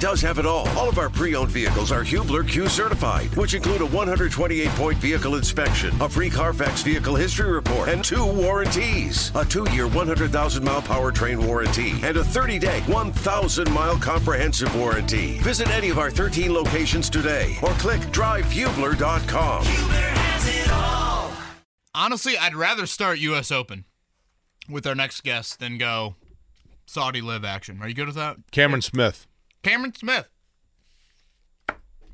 does have it all. All of our pre-owned vehicles are Hubler Q certified, which include a 128-point vehicle inspection, a free Carfax vehicle history report, and two warranties. A two-year 100,000-mile powertrain warranty and a 30-day 1,000-mile comprehensive warranty. Visit any of our 13 locations today or click drivehubler.com. Hubler has it all. Honestly, I'd rather start U.S. Open with our next guest than go Saudi live action. Are you good with that? Cameron Smith. Cameron Smith.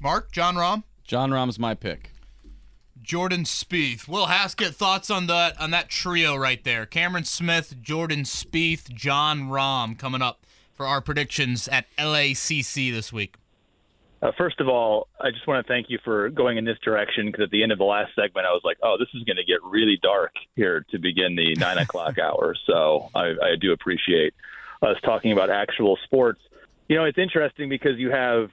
Mark, Jon Rahm, Jon Rahm's my pick. Jordan Spieth. Will Haskett, thoughts on that on that trio right there? Cameron Smith, Jordan Spieth, Jon Rahm coming up for our predictions at LACC this week. Uh, first of all, I just want to thank you for going in this direction because at the end of the last segment, I was like, "Oh, this is going to get really dark here to begin the nine o'clock hour." So I, I do appreciate us talking about actual sports. You know, it's interesting because you have,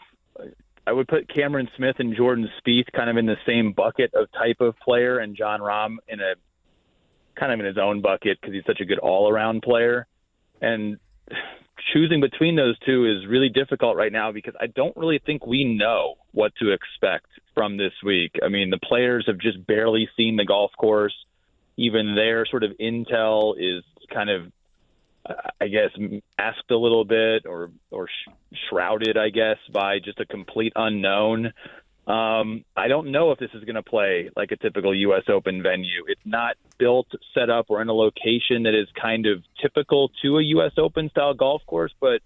I would put Cameron Smith and Jordan Spieth kind of in the same bucket of type of player, and Jon Rahm in a kind of in his own bucket because he's such a good all-around player. And choosing between those two is really difficult right now because I don't really think we know what to expect from this week. I mean, the players have just barely seen the golf course. Even their sort of intel is kind of, I guess, asked a little bit or or sh- shrouded, I guess, by just a complete unknown. Um, I don't know if this is going to play like a typical U.S. Open venue. It's not built, set up, or in a location that is kind of typical to a U.S. Open style golf course. But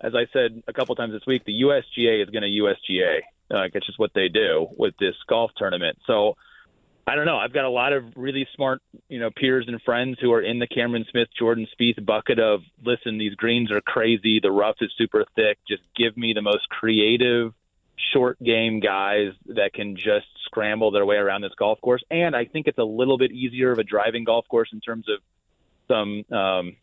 as I said a couple times this week, the USGA is going to USGA. Like it's just what they do with this golf tournament. So I don't know. I've got a lot of really smart, you know, peers and friends who are in the Cameron Smith, Jordan Spieth bucket of listen, these greens are crazy, the rough is super thick. Just give me the most creative short game guys that can just scramble their way around this golf course. And I think it's a little bit easier of a driving golf course in terms of some um,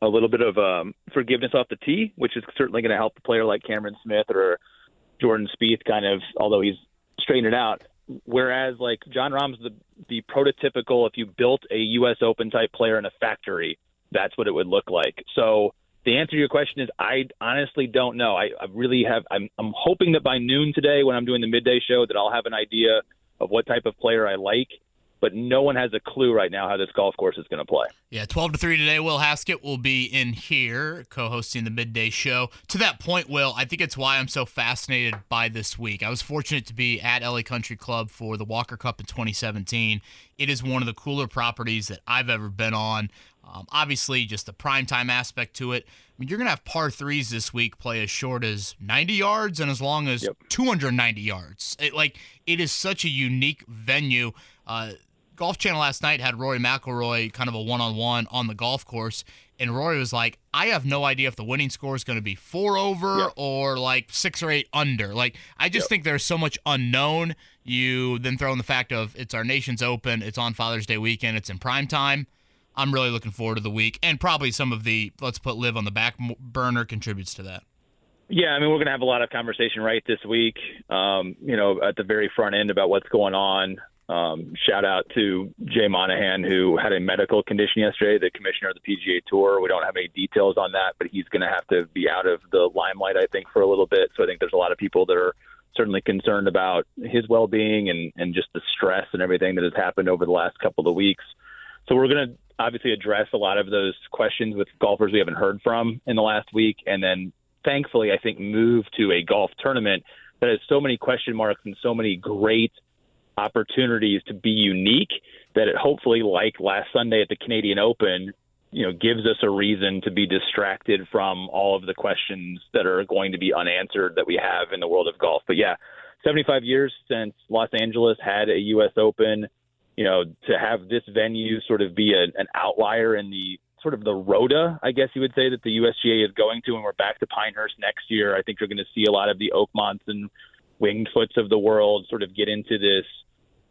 a little bit of um, forgiveness off the tee, which is certainly going to help a player like Cameron Smith or Jordan Spieth, kind of. Although he's straightened out. Whereas like Jon Rahm's the the prototypical if you built a U.S. Open type player in a factory, that's what it would look like. So the answer to your question is I honestly don't know. I, I really have. I'm, I'm hoping that by noon today, when I'm doing the midday show, that I'll have an idea of what type of player I like. But no one has a clue right now how this golf course is going to play. Yeah, 12 to 3 today. Will Haskett will be in here co hosting the midday show. To that point, Will, I think it's why I'm so fascinated by this week. I was fortunate to be at LA Country Club for the Walker Cup in 2017. It is one of the cooler properties that I've ever been on. Um, obviously, just the prime time aspect to it. I mean, you're going to have par threes this week play as short as 90 yards and as long as yep. 290 yards. It, like, it is such a unique venue. Uh, Golf Channel last night had Rory McIlroy kind of a one-on-one on the golf course, and Rory was like, "I have no idea if the winning score is going to be four over yep. or like six or eight under." Like, I just yep. think there's so much unknown. You then throw in the fact of it's our nation's open, it's on Father's Day weekend, it's in prime time. I'm really looking forward to the week, and probably some of the let's put LIV on the back burner contributes to that. Yeah, I mean, we're going to have a lot of conversation right this week. Um, you know, at the very front end about what's going on. Um, shout out to Jay Monahan, who had a medical condition yesterday, the commissioner of the PGA Tour. We don't have any details on that, but he's going to have to be out of the limelight, I think, for a little bit. So I think there's a lot of people that are certainly concerned about his well-being and, and just the stress and everything that has happened over the last couple of weeks. So we're going to obviously address a lot of those questions with golfers we haven't heard from in the last week, and then thankfully, I think move to a golf tournament that has so many question marks and so many great opportunities to be unique that it hopefully, like last Sunday at the Canadian Open, you know, gives us a reason to be distracted from all of the questions that are going to be unanswered that we have in the world of golf. But yeah, 75 years since Los Angeles had a U.S. Open you know, to have this venue sort of be a, an outlier in the sort of the rota, I guess you would say that the USGA is going to, and we're back to Pinehurst next year. I think you're going to see a lot of the Oakmonts and Winged Foots of the world sort of get into this.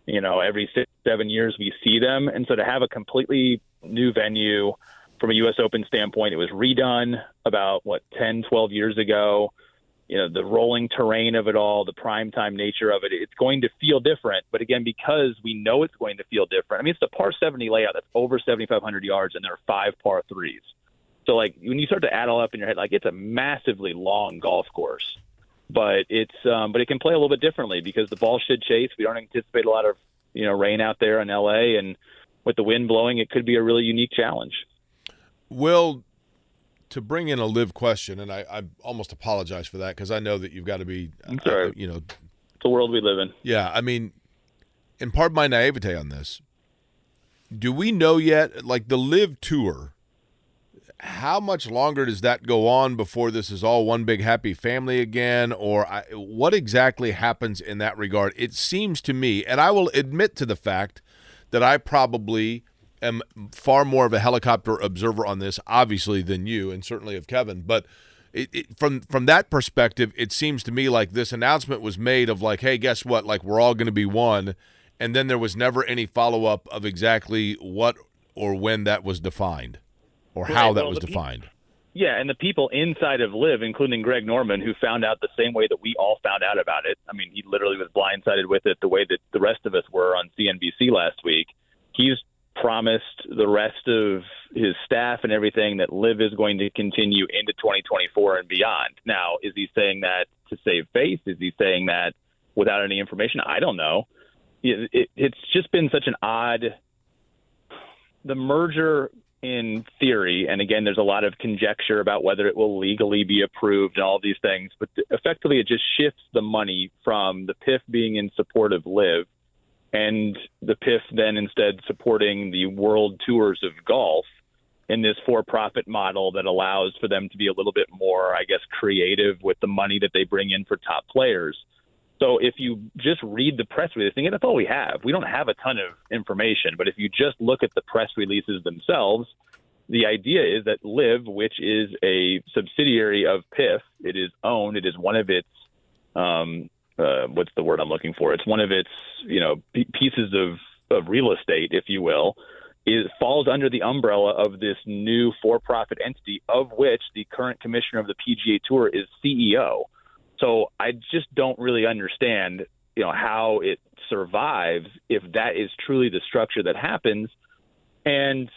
You know, every six, seven years we see them, and so to have a completely new venue from a U.S. Open standpoint, it was redone about what 10, 12 years ago you know the rolling terrain of it all, the prime time nature of it. It's going to feel different, but again, because we know it's going to feel different. I mean, it's a par 70 layout that's over 7,500 yards, and there are five par threes. So like when you start to add all up in your head, like it's a massively long golf course, but it's um, but it can play a little bit differently because the ball should chase. We don't anticipate a lot of you know rain out there in LA, and with the wind blowing, it could be a really unique challenge. Will to bring in a LIV question, and I, I almost apologize for that because I know that you've got to be, uh, you know, it's the world we live in. Yeah, I mean, in part my naivete on this, do we know yet, like the LIV tour? How much longer does that go on before this is all one big happy family again, or I, what exactly happens in that regard? It seems to me, and I will admit to the fact that I probably am far more of a helicopter observer on this, obviously, than you, and certainly of Kevin. But it, it, from from that perspective, it seems to me like this announcement was made of like, hey, guess what? Like we're all going to be one, and then there was never any follow up of exactly what or when that was defined, or how well, that was defined. yeah, and the people inside of LIV, including Greg Norman, who found out the same way that we all found out about it. I mean, he literally was blindsided with it the way that the rest of us were on CNBC last week. He's promised the rest of his staff and everything that LIV is going to continue into 2024 and beyond. Now, is he saying that to save face? Is he saying that without any information? I don't know. It, it, it's just been such an odd. The merger, in theory, and again, there's a lot of conjecture about whether it will legally be approved and all these things, but effectively, it just shifts the money from the PIF being in support of LIV and the PIF then instead supporting the world tours of golf in this for-profit model that allows for them to be a little bit more, I guess, creative with the money that they bring in for top players. So if you just read the press release, and that's all we have. We don't have a ton of information, but if you just look at the press releases themselves, the idea is that LIV, which is a subsidiary of PIF, it is owned, it is one of its um, uh, what's the word I'm looking for? It's one of its you know p- pieces of of real estate, if you will, is falls under the umbrella of this new for-profit entity of which the current commissioner of the PGA Tour is CEO. So I just don't really understand, you know, how it survives if that is truly the structure that happens. And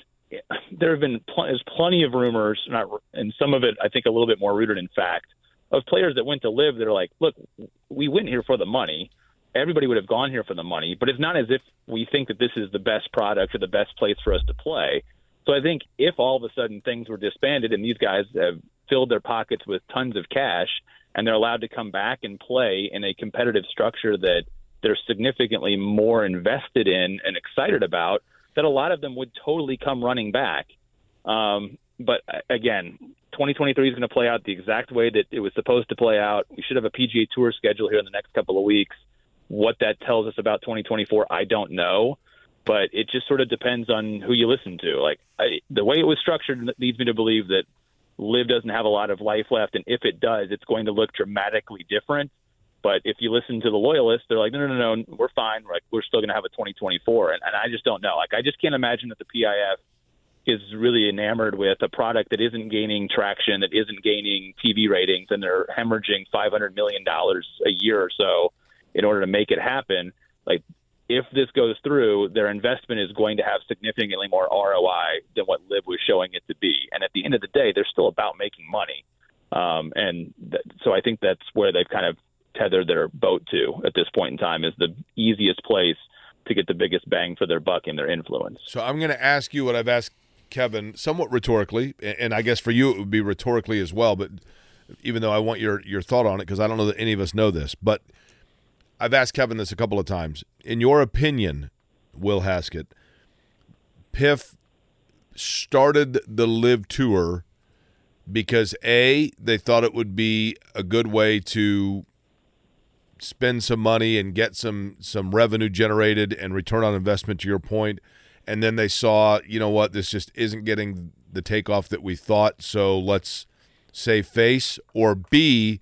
there have been pl- there's plenty of rumors, not, and some of it I think a little bit more rooted in fact, of players that went to LIV that are like, look, we went here for the money. Everybody would have gone here for the money, but it's not as if we think that this is the best product or the best place for us to play. So I think if all of a sudden things were disbanded and these guys have filled their pockets with tons of cash and they're allowed to come back and play in a competitive structure that they're significantly more invested in and excited about, that a lot of them would totally come running back. Um, but uh, again, 2023 is going to play out the exact way that it was supposed to play out. We should have a PGA Tour schedule here in the next couple of weeks. What that tells us about 2024, I don't know, but it just sort of depends on who you listen to. Like I, the way it was structured leads me to believe that LIV doesn't have a lot of life left, and if it does, it's going to look dramatically different. But if you listen to the loyalists, they're like, no, no, no, no, we're fine. Like we're still going to have a 2024, and, and I just don't know. Like I just can't imagine that the PIF is really enamored with a product that isn't gaining traction, that isn't gaining TV ratings, and they're hemorrhaging five hundred million dollars a year or so in order to make it happen. Like, if this goes through, their investment is going to have significantly more ROI than what LIV was showing it to be. And at the end of the day, they're still about making money. Um, and th- so I think that's where they've kind of tethered their boat to at this point in time is the easiest place to get the biggest bang for their buck in their influence. So I'm going to ask you what I've asked Kevin, somewhat rhetorically, and I guess for you it would be rhetorically as well. But even though I want your your thought on it, because I don't know that any of us know this, but I've asked Kevin this a couple of times. In your opinion, Will Haskett, PIF started the LIV tour because a they thought it would be a good way to spend some money and get some some revenue generated and return on investment to your point and then they saw, you know what, this just isn't getting the takeoff that we thought, so let's save face. Or B,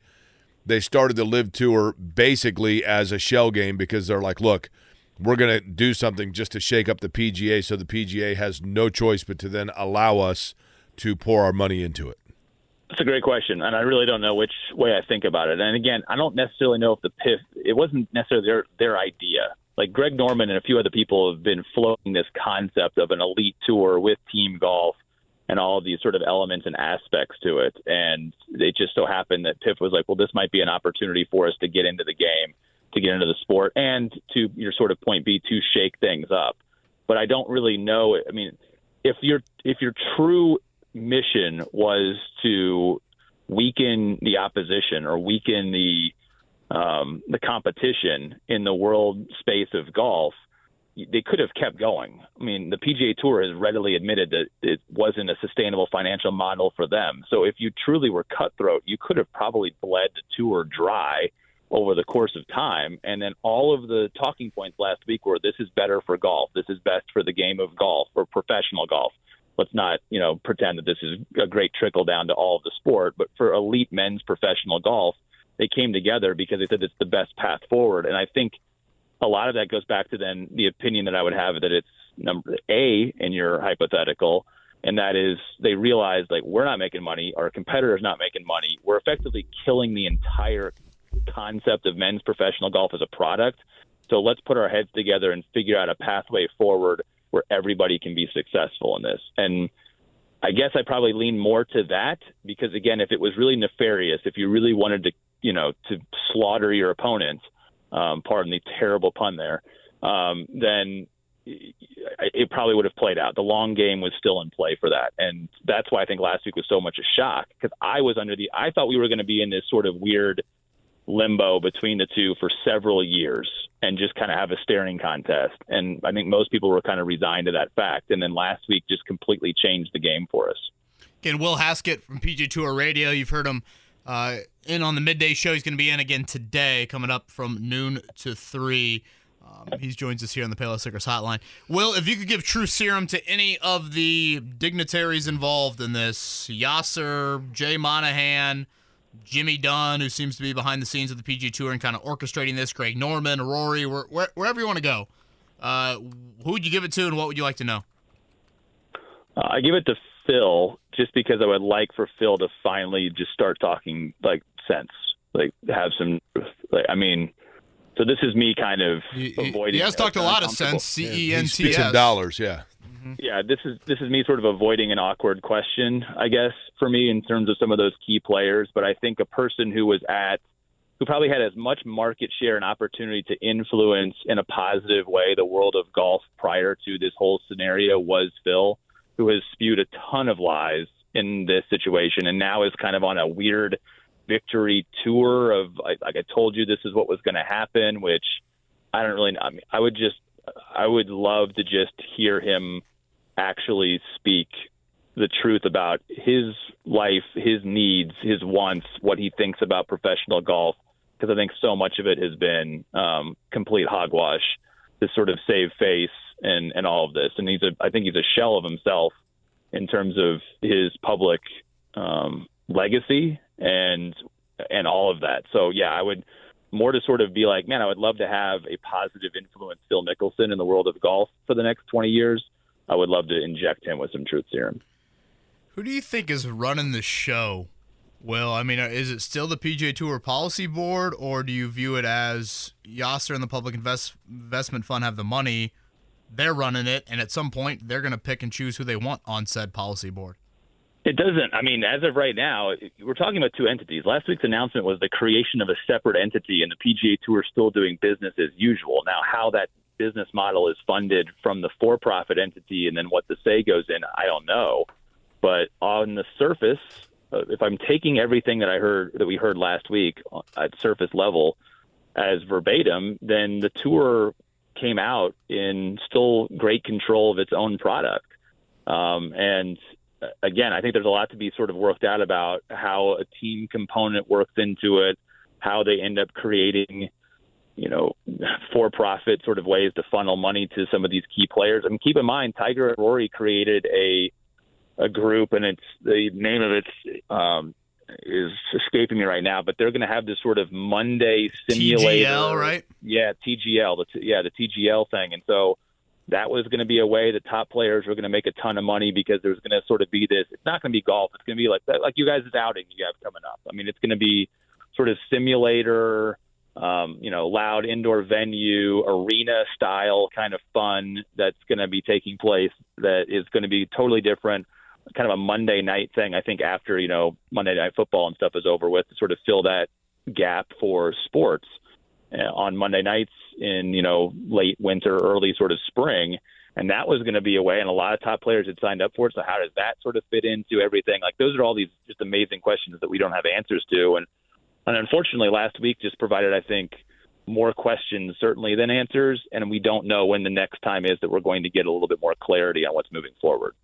they started the LIV tour basically as a shell game because they're like, look, we're going to do something just to shake up the PGA so the PGA has no choice but to then allow us to pour our money into it. That's a great question, and I really don't know which way I think about it. And again, I don't necessarily know if the PIF it wasn't necessarily their their idea like Greg Norman and a few other people have been floating this concept of an elite tour with team golf and all of these sort of elements and aspects to it. And it just so happened that PIF was like, well, this might be an opportunity for us to get into the game, to get into the sport, and to your sort of point B, to shake things up. But I don't really know. I mean, if your if your true mission was to weaken the opposition or weaken the um, the competition in the world space of golf, they could have kept going. I mean, the PGA Tour has readily admitted that it wasn't a sustainable financial model for them. So if you truly were cutthroat, you could have probably bled the tour dry over the course of time. And then all of the talking points last week were this is better for golf. This is best for the game of golf or professional golf. Let's not, you know, pretend that this is a great trickle down to all of the sport, but for elite men's professional golf, they came together because they said it's the best path forward. And I think a lot of that goes back to then the opinion that I would have that it's number A in your hypothetical, and that is they realize like we're not making money, our competitor's not making money. We're effectively killing the entire concept of men's professional golf as a product. So let's put our heads together and figure out a pathway forward where everybody can be successful in this. And I guess I probably lean more to that because again, if it was really nefarious, if you really wanted to, you know, to slaughter your opponents, um, pardon the terrible pun there, um, then it probably would have played out. The long game was still in play for that, and that's why I think last week was so much a shock because I was under the. I thought we were going to be in this sort of weird limbo between the two for several years and just kind of have a staring contest. And I think most people were kind of resigned to that fact. And then last week just completely changed the game for us. Again, Will Haskett from PGA Tour Radio. You've heard him uh, in on the midday show. He's going to be in again today, coming up from noon to 3. Um, he joins us here on the Payless Liquors Hotline. Will, if you could give true serum to any of the dignitaries involved in this, Yasser, Jay Monahan, Jimmy Dunne, who seems to be behind the scenes of the PGA Tour and kind of orchestrating this, Greg Norman, Rory, where, where, wherever you want to go, uh, who would you give it to and what would you like to know? Uh, I give it to Phil just because I would like for Phil to finally just start talking like sense, like have some. Like, I mean, so this is me kind of he, avoiding. He has talked a lot of sense. C E N T S. dollars, yeah. Mm-hmm. Yeah, this is this is me sort of avoiding an awkward question, I guess, for me in terms of some of those key players. But I think a person who was at who probably had as much market share and opportunity to influence in a positive way the world of golf prior to this whole scenario was Phil who has spewed a ton of lies in this situation and now is kind of on a weird victory tour of like, I told you this is what was going to happen, which I don't really. know. I mean, I would just, I would love to just hear him actually speak the truth about his life, his needs, his wants, what he thinks about professional golf. Because I think so much of it has been um, complete hogwash to sort of save face and and all of this. And he's a I think he's a shell of himself in terms of his public um, legacy and and all of that. So yeah, I would more to sort of be like, man, I would love to have a positive influence, Phil Mickelson, in the world of golf for the next 20 years. I would love to inject him with some truth serum. Who do you think is running the show? Well, I mean, is it still the PGA Tour Policy Board, or do you view it as Yasser and the Public Invest- Investment Fund have the money? They're running it, and at some point they're going to pick and choose who they want on said policy board. It doesn't. I mean, as of right now, we're talking about two entities. Last week's announcement was the creation of a separate entity, and the PGA Tour is still doing business as usual. Now, how that business model is funded from the for-profit entity, and then what the say goes in, I don't know. But on the surface, uh, if I'm taking everything that I heard that we heard last week at surface level as verbatim, then the tour came out in still great control of its own product. Um, and uh, again, I think there's a lot to be sort of worked out about how a team component works into it, how they end up creating, you know, for-profit sort of ways to funnel money to some of these key players. I mean, keep in mind, Tiger and Rory created a a group, and it's the name of it's um, is escaping me right now, but they're going to have this sort of Monday simulator, TGL, right? Yeah, TGL, the t- yeah the TGL thing, and so that was going to be a way the top players were going to make a ton of money because there's going to sort of be this. It's not going to be golf. It's going to be like like you guys' outing you have coming up. I mean, it's going to be sort of simulator, um, you know, loud indoor venue, arena style kind of fun that's going to be taking place. That is going to be totally different kind of a Monday night thing. I think after you know Monday night football and stuff is over with, to sort of fill that gap for sports uh, on Monday nights in you know late winter, early sort of spring. And that was going to be a way, and a lot of top players had signed up for it. So how does that sort of fit into everything? Like those are all these just amazing questions that we don't have answers to. And and unfortunately, last week just provided, I think, more questions certainly than answers, and we don't know when the next time is that we're going to get a little bit more clarity on what's moving forward.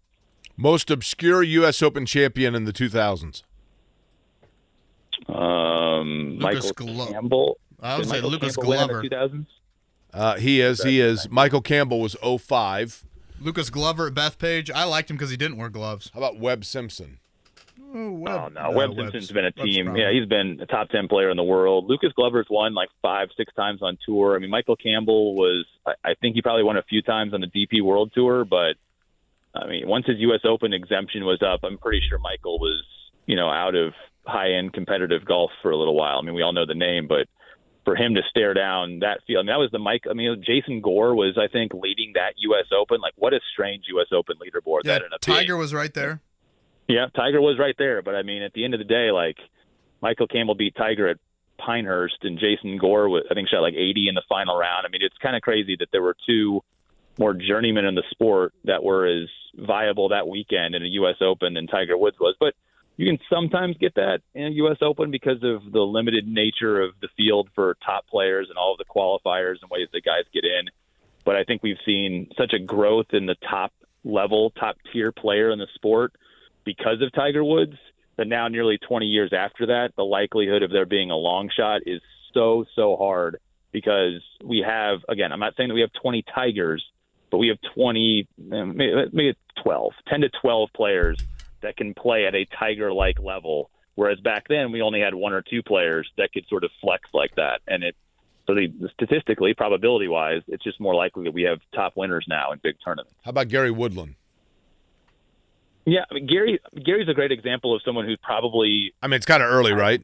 Most obscure U.S. Open champion in the 2000s. Um, Lucas Michael Glo- Campbell. I would Did say Michael Lucas Campbell win in Glover. the 2000s? Uh, he is. He is. Michael Campbell was 05. Lucas Glover at Bethpage. I liked him because he didn't wear gloves. How about Webb Simpson? Oh, Webb. Oh no, Webb Simpson's been a team. Yeah, he's been a top ten player in the world. Lucas Glover's won like five, six times on tour. I mean, Michael Campbell was. I, I think he probably won a few times on the DP World Tour, but I mean, once his U.S. Open exemption was up, I'm pretty sure Michael was, you know, out of high-end competitive golf for a little while. I mean, we all know the name, but for him to stare down that field, I mean, that was the Mike. I mean, Jason Gore was, I think, leading that U.S. Open. Like, what a strange U.S. Open leaderboard Yeah, that ended up being. Tiger was right there. Yeah, Tiger was right there, but I mean, at the end of the day, like Michael Campbell beat Tiger at Pinehurst, and Jason Gore, was, I think, shot like 80 in the final round. I mean, it's kind of crazy that there were two more journeymen in the sport that were as viable that weekend in a U.S. Open than Tiger Woods was. But you can sometimes get that in a U.S. Open because of the limited nature of the field for top players and all of the qualifiers and ways that guys get in. But I think we've seen such a growth in the top level, top tier player in the sport because of Tiger Woods that now nearly 20 years after that, the likelihood of there being a long shot is so, so hard because we have, again, I'm not saying that we have 20 Tigers, but we have 20, eh, maybe maybe 12, 10 to 12 players that can play at a Tiger like level. Whereas back then we only had one or two players that could sort of flex like that. And it, so the, statistically, probability wise, it's just more likely that we have top winners now in big tournaments. How about Gary Woodland? Yeah, I mean, Gary Gary's a great example of someone who's probably I mean, it's kind of early, right?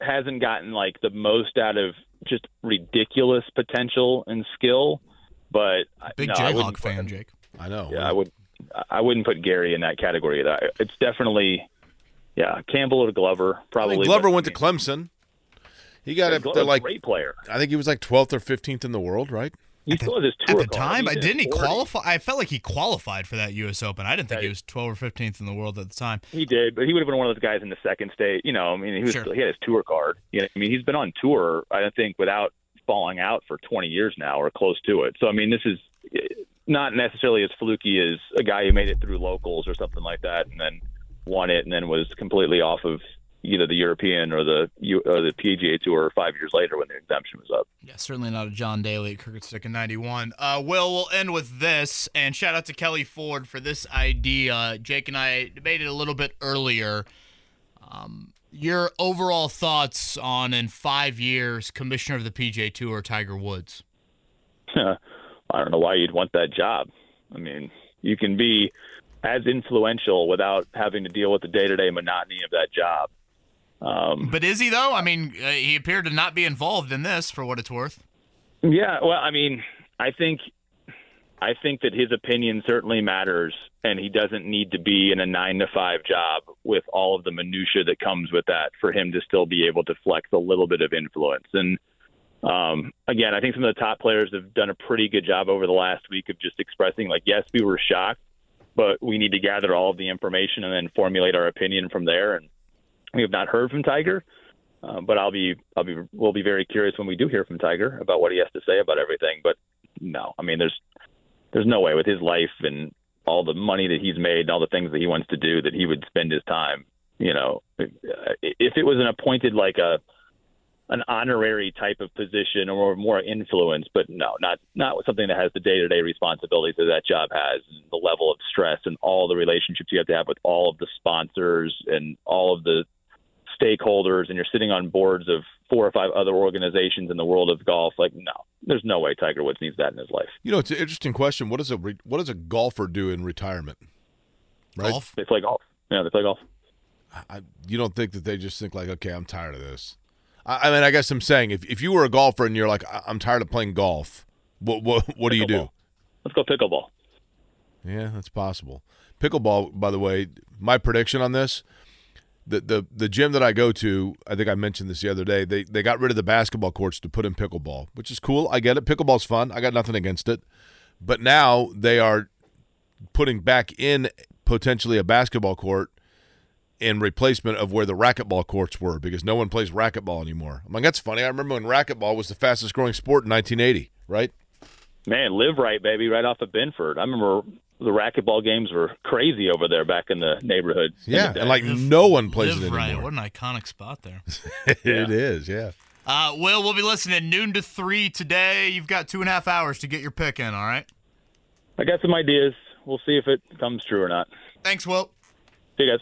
hasn't gotten like the most out of just ridiculous potential and skill. But I- Big no, I Jayhawk fan, put, Jake. I know. Yeah, I would. I wouldn't put Gary in that category. Either. It's definitely, yeah, Campbell or Glover I probably. mean, Glover but, went I to Clemson. He got up Glover's to like a great player. I think he was like 12th or 15th in the world, right? He still has his At the time, He's I didn't he 40s. qualify? I felt like he qualified for that U.S. Open. I didn't think Right. he was 12 or 15th in the world at the time. He did, but he would have been one of those guys in the second state. You know, I mean, he was Sure. he had his tour card. You know, I mean, he's been on tour. I don't think without falling out for 20 years now or close to it. So I mean, this is eh, not necessarily as fluky as a guy who made it through locals or something like that, and then won it, and then was completely off of either the European or the or the PGA Tour five years later when the exemption was up. Yeah, certainly not a John Daly at Crooked Stick in 91. Uh, Will, we'll end with this, and shout out to Kelly Ford for this idea. Jake and I debated a little bit earlier. Um, your overall thoughts on, in five years, Commissioner of the PJ Tour, Tiger Woods? I don't know why you'd want that job. I mean, you can be as influential without having to deal with the day-to-day monotony of that job. Um, But is he, though? I mean, uh, he appeared to not be involved in this, for what it's worth. Yeah, well, I mean, I think I think that his opinion certainly matters, and he doesn't need to be in a nine to five job with all of the minutia that comes with that for him to still be able to flex a little bit of influence. And um, again, I think some of the top players have done a pretty good job over the last week of just expressing, like, yes, we were shocked, but we need to gather all of the information and then formulate our opinion from there. And we have not heard from Tiger. Uh, but I'll be, I'll be, we'll be very curious when we do hear from Tiger about what he has to say about everything. But no, I mean, there's, there's no way with his life and all the money that he's made and all the things that he wants to do that he would spend his time. You know, if it was an appointed like a, an honorary type of position or more influence, but no, not not something that has the day to day responsibilities that that job has, and the level of stress and all the relationships you have to have with all of the sponsors and all of the stakeholders, and you're sitting on boards of four or five other organizations in the world of golf. Like, no, there's no way Tiger Woods needs that in his life. You know, it's an interesting question. What does a re- what does a golfer do in retirement? Right? Golf? They play golf. Yeah, they play golf. I, you don't think that they just think like, okay, I'm tired of this. I, I mean, I guess I'm saying if if you were a golfer and you're like, I- I'm tired of playing golf, what what what do you do? Let's go pickleball. Yeah, that's possible. Pickleball, by the way, my prediction on this. The, the the gym that I go to, I think I mentioned this the other day. They they got rid of the basketball courts to put in pickleball, which is cool. I get it. Pickleball's fun. I got nothing against it. But now they are putting back in potentially a basketball court in replacement of where the racquetball courts were because no one plays racquetball anymore. I'm like, that's funny. I remember when racquetball was the fastest growing sport in 1980, right? Man, live right, baby, right off of Benford. I remember the racquetball games were crazy over there back in the neighborhood. Yeah, and like no one plays Live it right. anymore. What an iconic spot there. It is, yeah. Uh, Will, we'll be listening noon to three today. You've got two and a half hours to get your pick in. All right. I got some ideas. We'll see if it comes true or not. Thanks, Will. See you guys.